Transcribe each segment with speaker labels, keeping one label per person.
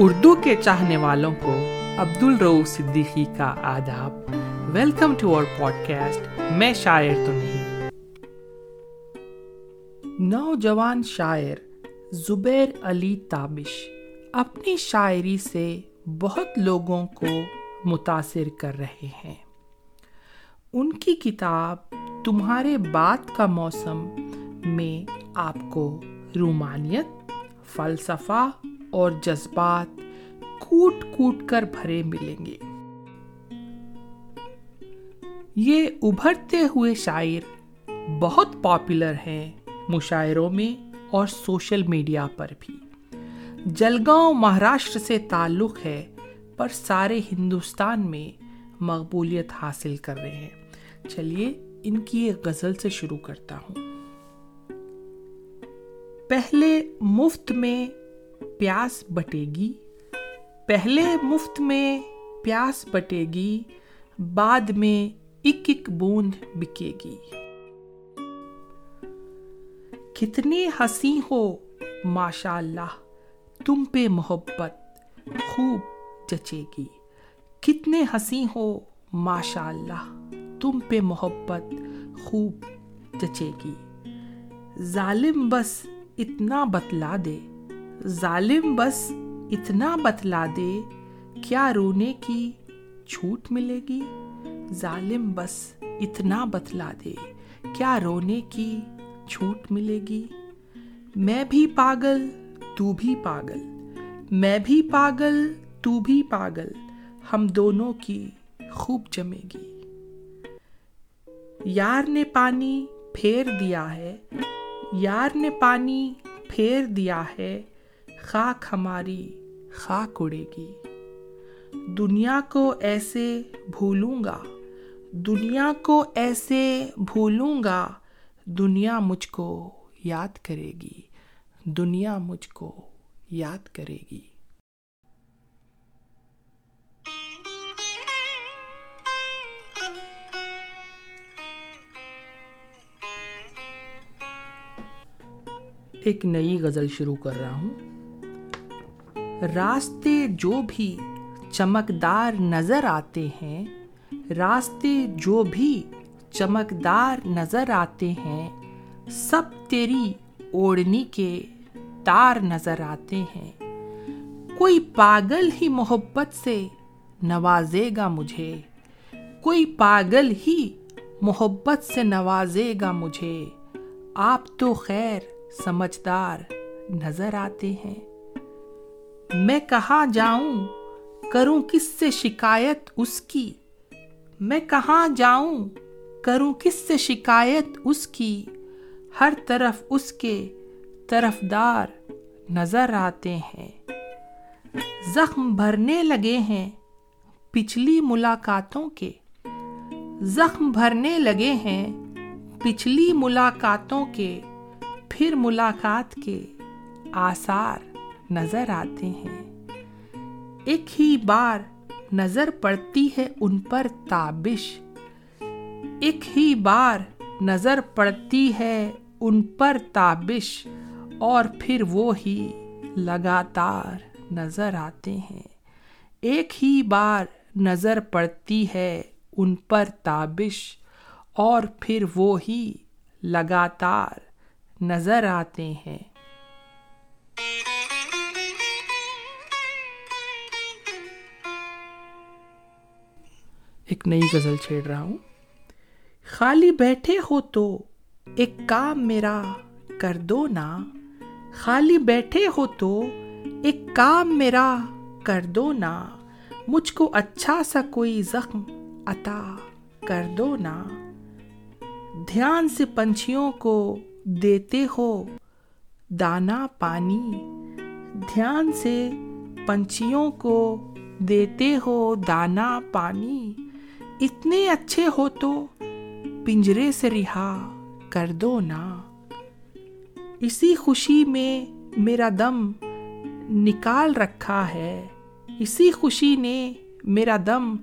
Speaker 1: اردو کے چاہنے والوں کو عبد الرو صدیقی کا آداب۔ Welcome to our podcast میں شاعر تو نہیں۔ نوجوان شاعر زبیر علی تابش اپنی شاعری سے بہت لوگوں کو متاثر کر رہے ہیں۔ ان کی کتاب تمہارے بات کا موسم میں آپ کو رومانیت، فلسفہ اور جذبات کوٹ کوٹ کر بھرے ملیں گے۔ یہ ابھرتے ہوئے شاعر بہت پاپولر ہیں مشاعروں میں اور سوشل میڈیا پر بھی۔ جلگاؤں مہاراشٹر سے تعلق ہے، پر سارے ہندوستان میں مقبولیت حاصل کر رہے ہیں۔ چلیے، ان کی ایک غزل سے شروع کرتا ہوں۔ پہلے مفت میں پیاس بٹے گی پہلے مفت میں پیاس بٹے گی بعد میں ایک ایک بوند بکے گی کتنی ہنسی ہو ماشاء اللہ تم پہ محبت خوب جچے گی کتنے ہنسی ہو ماشاء اللہ تم پہ محبت خوب جچے گی ظالم بس اتنا بتلا دے۔ ظالم بس اتنا بتلا دے، کیا رونے کی چھوٹ ملے گی؟ ظالم بس اتنا بتلا دے، کیا رونے کی چھوٹ ملے گی؟ میں بھی پاگل، تو بھی پاگل، میں بھی پاگل، تو بھی پاگل، ہم دونوں کی خوب جمے گی۔ یار نے پانی پھیر دیا ہے، یار نے پانی پھیر دیا ہے خاک ہماری خاک اڑے گی۔ دنیا کو ایسے بھولوں گا، دنیا کو ایسے بھولوں گا، دنیا مجھ کو یاد کرے گی، دنیا مجھ کو یاد کرے گی۔ ایک نئی غزل شروع کر رہا ہوں۔ راستے جو بھی چمکدار نظر آتے ہیں، راستے جو بھی چمکدار نظر آتے ہیں، سب تیری اوڑھنی کے تار نظر آتے ہیں۔ کوئی پاگل ہی محبت سے نوازے گا مجھے۔ کوئی پاگل ہی محبت سے نوازے گا مجھے۔ آپ تو خیر سمجھدار نظر آتے ہیں۔ میں کہاں جاؤں؟ کروں کس سے شکایت اس کی؟ میں کہاں جاؤں؟ کروں کس سے شکایت اس کی؟ ہر طرف اس کے طرف دار نظر آتے ہیں۔ زخم بھرنے لگے ہیں پچھلی ملاقاتوں کے۔ زخم بھرنے لگے ہیں پچھلی ملاقاتوں کے، پھر ملاقات کے آثار۔ نظر آتے ہیں۔ ایک ہی بار نظر پڑتی ہے ان پر تابش۔ ایک ہی بار نظر پڑتی ہے ان پر تابش۔ اور پھر وہ ہی لگاتار نظر آتے ہیں۔ ایک ہی بار نظر پڑتی ہے ان پر تابش۔ اور پھر وہ ہی لگاتار نظر آتے ہیں۔ ایک نئی غزل چھیڑ رہا ہوں۔ خالی بیٹھے ہو تو ایک کام میرا کر دو نا۔ خالی بیٹھے ہو تو ایک کام میرا کر دو نا۔ مجھ کو اچھا سا کوئی زخم عطا کر دو نا۔ دھیان سے پنچھیوں کو دیتے ہو دانا پانی۔ دھیان سے پنچھیوں کو دیتے ہو دانا پانی۔ اتنے اچھے ہو تو پنجرے سے رہا کر دو نا۔ اسی خوشی میں میرا دم نکال رکھا ہے۔ اسی خوشی نے میرا دم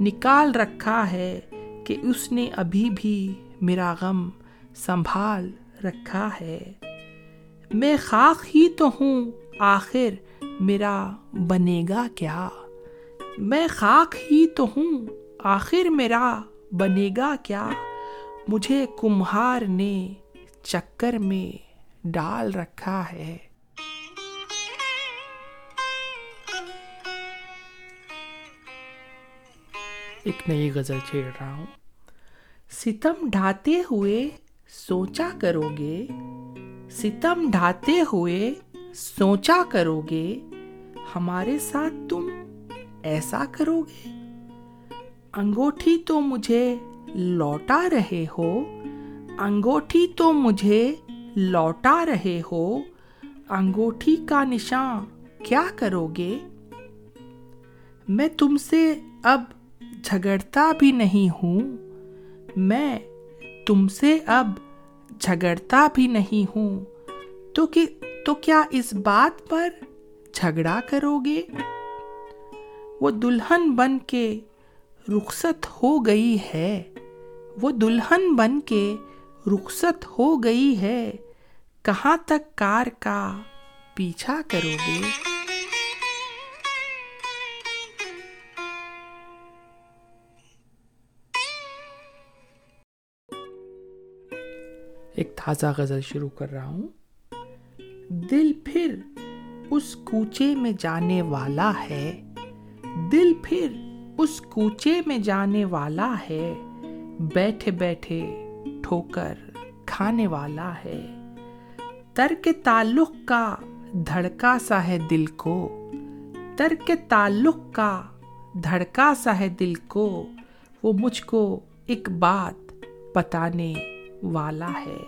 Speaker 1: نکال رکھا ہے کہ اس نے ابھی بھی میرا غم سنبھال رکھا ہے۔ میں خاک ہی تو ہوں، آخر میرا بنے گا کیا؟ میں خاک ہی تو ہوں آخر میرا بنے گا کیا؟ مجھے کمہار نے چکر میں ڈال رکھا ہے۔ ایک نئی غزل چھیڑ رہا ہوں۔ ستم ڈھاتے ہوئے سوچا کرو گے ستم ڈھاتے ہوئے سوچا کرو گے ہمارے ساتھ تم ایسا کرو گے انگوٹھی تو مجھے لوٹا رہے ہو، انگوٹھی تو مجھے لوٹا رہے ہو، انگوٹھی کا نشان کیا کرو گے؟ میں تم سے اب جھگڑتا بھی نہیں ہوں، میں تم سے اب جھگڑتا بھی نہیں ہوں۔ تو کہ، تو کیا اس بات پر جھگڑا کرو گے؟ وہ دلہن بن کے رخصت ہو گئی ہے۔ وہ دلہن بن کے رخصت ہو گئی ہے۔ کہاں تک کار کا پیچھا کرو گے؟ ایک تازہ غزل شروع کر رہا ہوں۔ دل پھر اس کوچے میں جانے والا ہے۔ دل پھر اس کوچے میں جانے والا ہے، بیٹھے بیٹھے ٹھوکر کھانے والا ہے۔ ترک تعلق کا دھڑکا سا ہے دل کو، ترک تعلق کا دھڑکا سا ہے دل کو، وہ مجھ کو ایک بات بتانے والا ہے۔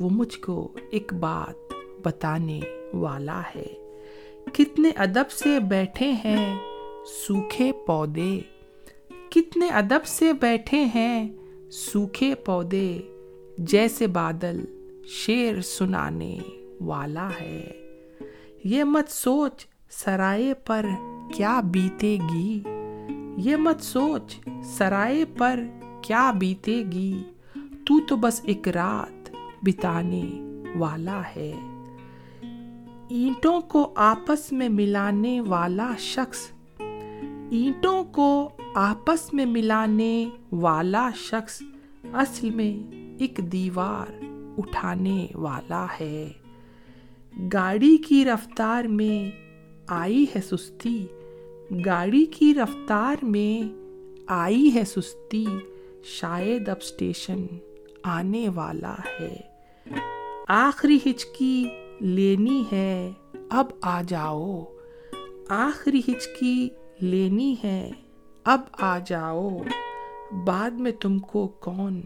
Speaker 1: وہ مجھ کو ایک بات بتانے والا ہے۔ کتنے ادب سے بیٹھے ہیں سوکھے پودے۔ کتنے ادب سے بیٹھے ہیں سوکھے پودے، جیسے بادل شیر سنانے والا ہے۔ یہ مت سوچ سرائے پر کیا بیتے گی۔ یہ مت سوچ سرائے پر کیا بیتے گی۔ تو تو بس ایک رات بتانے والا ہے۔ اینٹوں کو آپس میں ملانے والا شخص اینٹوں کو آپس میں ملانے والا شخص اصل میں ایک دیوار اٹھانے والا ہے۔ گاڑی کی رفتار میں آئی ہے سستی۔ گاڑی کی رفتار میں آئی ہے سستی۔ شاید اب اسٹیشن آنے والا ہے۔ آخری ہچکی لینی ہے۔ اب آ جاؤ۔ آخری ہچکی لینی ہے۔ اب آ جاؤ۔ بعد میں تم کو کون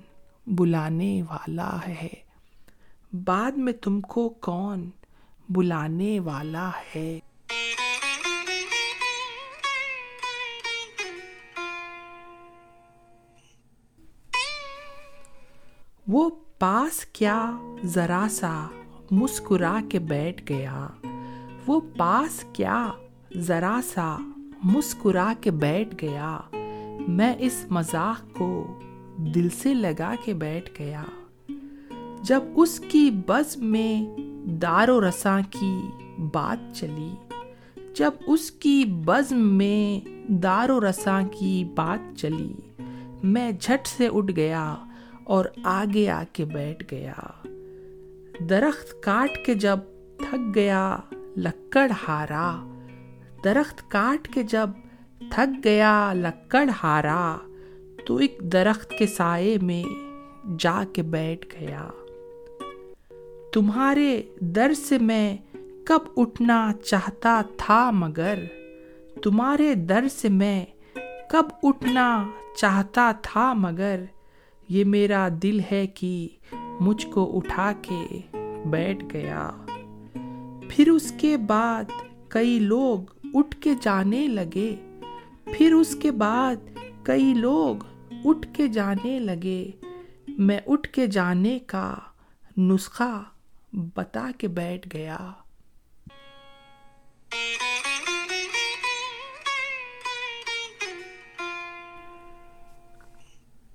Speaker 1: بلانے والا ہے؟ بعد میں تم کو کون بلانے والا ہے؟ وہ پاس کیا ذرا سا مسکرا کے بیٹھ گیا۔ وہ پاس کیا ذرا سا مسکرا کے بیٹھ گیا۔ میں اس مذاق کو دل سے لگا کے بیٹھ گیا۔ جب اس کی بز میں دار و رساں کی بات چلی، جب اس کی بزم میں دار و رساں کی بات چلی، میں جھٹ سے اٹھ گیا اور آگے آ کے بیٹھ گیا۔ درخت کاٹ کے جب تھک گیا، لکڑ ہارا درخت کاٹ کے جب تھک گیا، لکڑ ہارا، تو ایک درخت کے سائے میں جا کے بیٹھ گیا۔ تمہارے در سے میں کب اٹھنا چاہتا تھا، مگر تمہارے در سے میں کب اٹھنا چاہتا تھا، مگر یہ میرا دل ہے کہ مجھ کو اٹھا کے بیٹھ گیا۔ پھر اس کے بعد کئی لوگ اٹھ کے جانے لگے۔ پھر اس کے بعد کئی لوگ اٹھ کے جانے لگے۔ میں اٹھ کے جانے کا نسخہ بتا کے بیٹھ گیا۔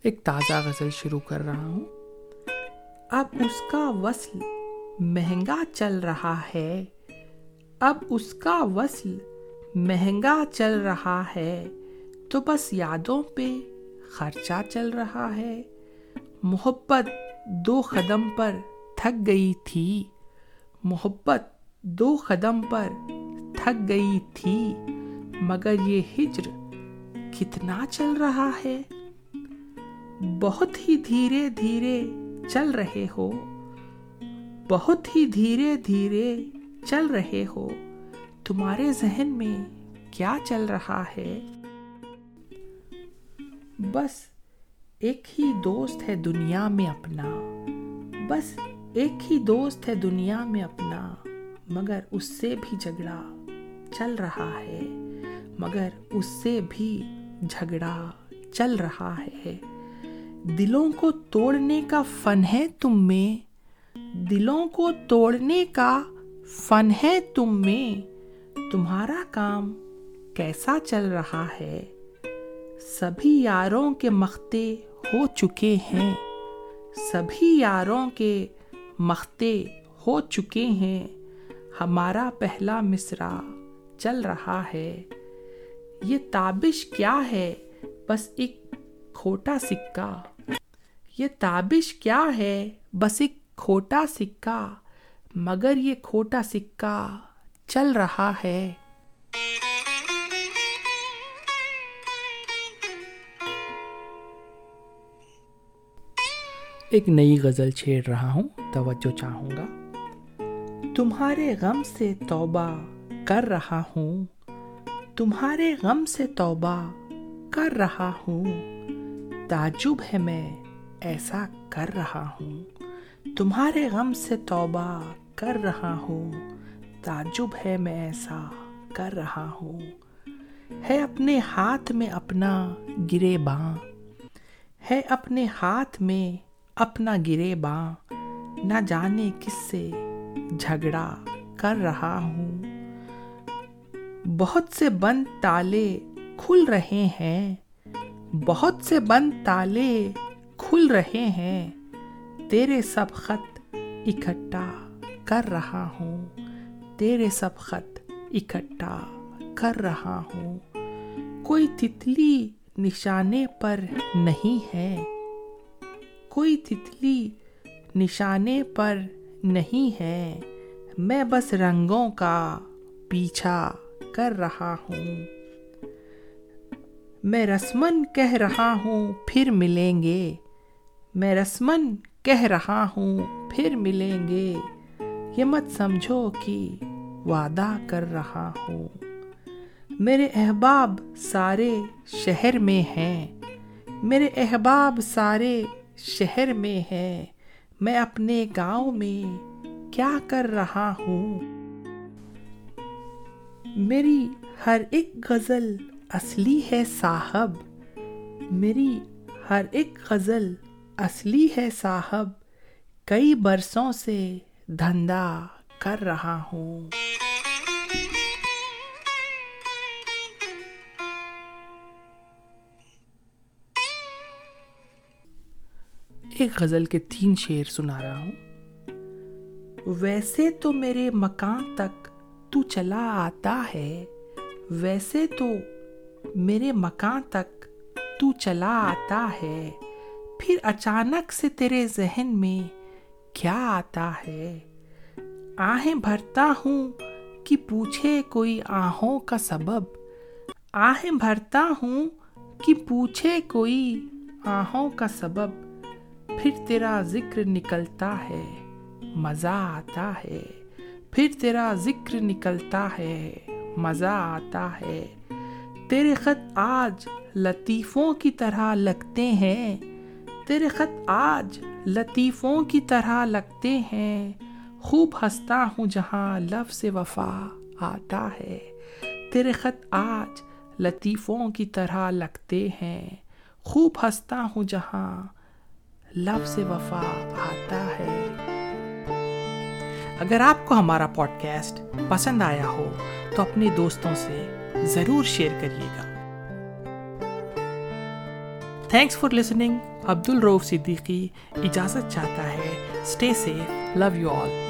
Speaker 1: ایک تازہ غزل شروع کر رہا ہوں۔ اب اس کا وصل مہنگا چل رہا ہے۔ اب اس کا وصل مہنگا چل رہا ہے، تو بس یادوں پہ خرچہ چل رہا ہے۔ محبت دو قدم پر تھک گئی تھی۔ محبت دو قدم پر تھک گئی تھی۔ مگر یہ ہجر کتنا چل رہا ہے؟ بہت ہی دھیرے دھیرے چل رہے ہو۔ بہت ہی دھیرے دھیرے چل رہے ہو۔ تمہارے ذہن میں کیا چل رہا ہے؟ بس ایک ہی دوست ہے دنیا میں اپنا۔ بس ایک ہی دوست ہے دنیا میں اپنا، مگر اس سے بھی جھگڑا چل رہا ہے۔ مگر اس سے بھی جھگڑا چل رہا ہے۔ دلوں کو توڑنے کا فن ہے تم میں۔ دلوں کو توڑنے کا فن ہے تم میں۔ تمہارا کام کیسا چل رہا ہے؟ سبھی یاروں کے مختے ہو چکے ہیں۔ سبھی یاروں کے مختے ہو چکے ہیں۔ ہمارا پہلا مصرا چل رہا ہے۔ یہ تابش کیا ہے؟ بس ایک کھوٹا سکہ۔ یہ تابش کیا ہے؟ بس ایک کھوٹا سکہ۔ مگر یہ کھوٹا سکہ چل رہا ہے۔ ایک نئی غزل چھیڑ رہا ہوں، توجہ چاہوں گا۔ تمہارے غم سے توبہ کر رہا ہوں۔ تمہارے غم سے توبہ کر رہا ہوں۔ تعجب ہے میں، ایسا کر رہا ہوں۔ تمہارے غم سے توبہ کر رہا ہوں۔ تعجب ہے میں ایسا کر رہا ہوں۔ ہے اپنے ہاتھ میں اپنا گرے باں۔ ہے اپنے ہاتھ میں اپنا گرے باں۔ نہ جانے کس سے جھگڑا کر رہا ہوں۔ بہت سے بند تالے کھل رہے ہیں۔ بہت سے بند تالے کھل رہے ہیں۔ تیرے سب خط اکٹھا کر رہا ہوں۔ تیرے سب خط اکٹھا کر رہا ہوں۔ کوئی تتلی نشانے پر نہیں ہے۔ کوئی تتلی نشانے پر نہیں ہے۔ میں بس رنگوں کا پیچھا کر رہا ہوں۔ میں رسمن کہہ رہا ہوں، پھر ملیں گے۔ میں رسمن کہہ رہا ہوں، پھر ملیں گے۔ یہ مت سمجھو کہ وعدہ کر رہا ہوں۔ میرے احباب سارے شہر میں ہیں۔ میرے احباب سارے شہر میں ہیں۔ میں اپنے گاؤں میں کیا کر رہا ہوں۔ میری ہر ایک غزل اصلی ہے صاحب۔ میری ہر ایک غزل اصلی ہے صاحب۔ کئی برسوں سے دھندا کر رہا ہوں۔ ایک غزل کے تین شعر سنا رہا ہوں۔ ویسے تو میرے مکان تک تو چلا آتا ہے، ویسے تو میرے مکان تک تو چلا آتا ہے، پھر اچانک سے تیرے ذہن میں کیا آتا ہے؟ آہیں بھرتا ہوں کہ پوچھے کوئی آہوں کا سبب۔ آہیں بھرتا ہوں کہ پوچھے کوئی آہوں کا سبب۔ پھر تیرا ذکر نکلتا ہے، مزہ آتا ہے۔ پھر تیرا ذکر نکلتا ہے، مزہ آتا ہے۔ تیرے خط آج لطیفوں کی طرح لگتے ہیں۔ تیرے خط آج لطیفوں کی طرح لگتے ہیں۔ خوب ہنستا ہوں جہاں لفظ وفا آتا ہے۔ تیرے خط آج لطیفوں کی طرح لگتے ہیں۔ خوب ہنستا ہوں جہاں لفظ وفا آتا ہے۔ اگر آپ کو ہمارا پوڈ کاسٹ پسند آیا ہو تو اپنے دوستوں سے ضرور شیئر کریے گا۔ تھینکس فار لسننگ عبد الروف صدیقی اجازت چاہتا ہے۔ Stay safe love you all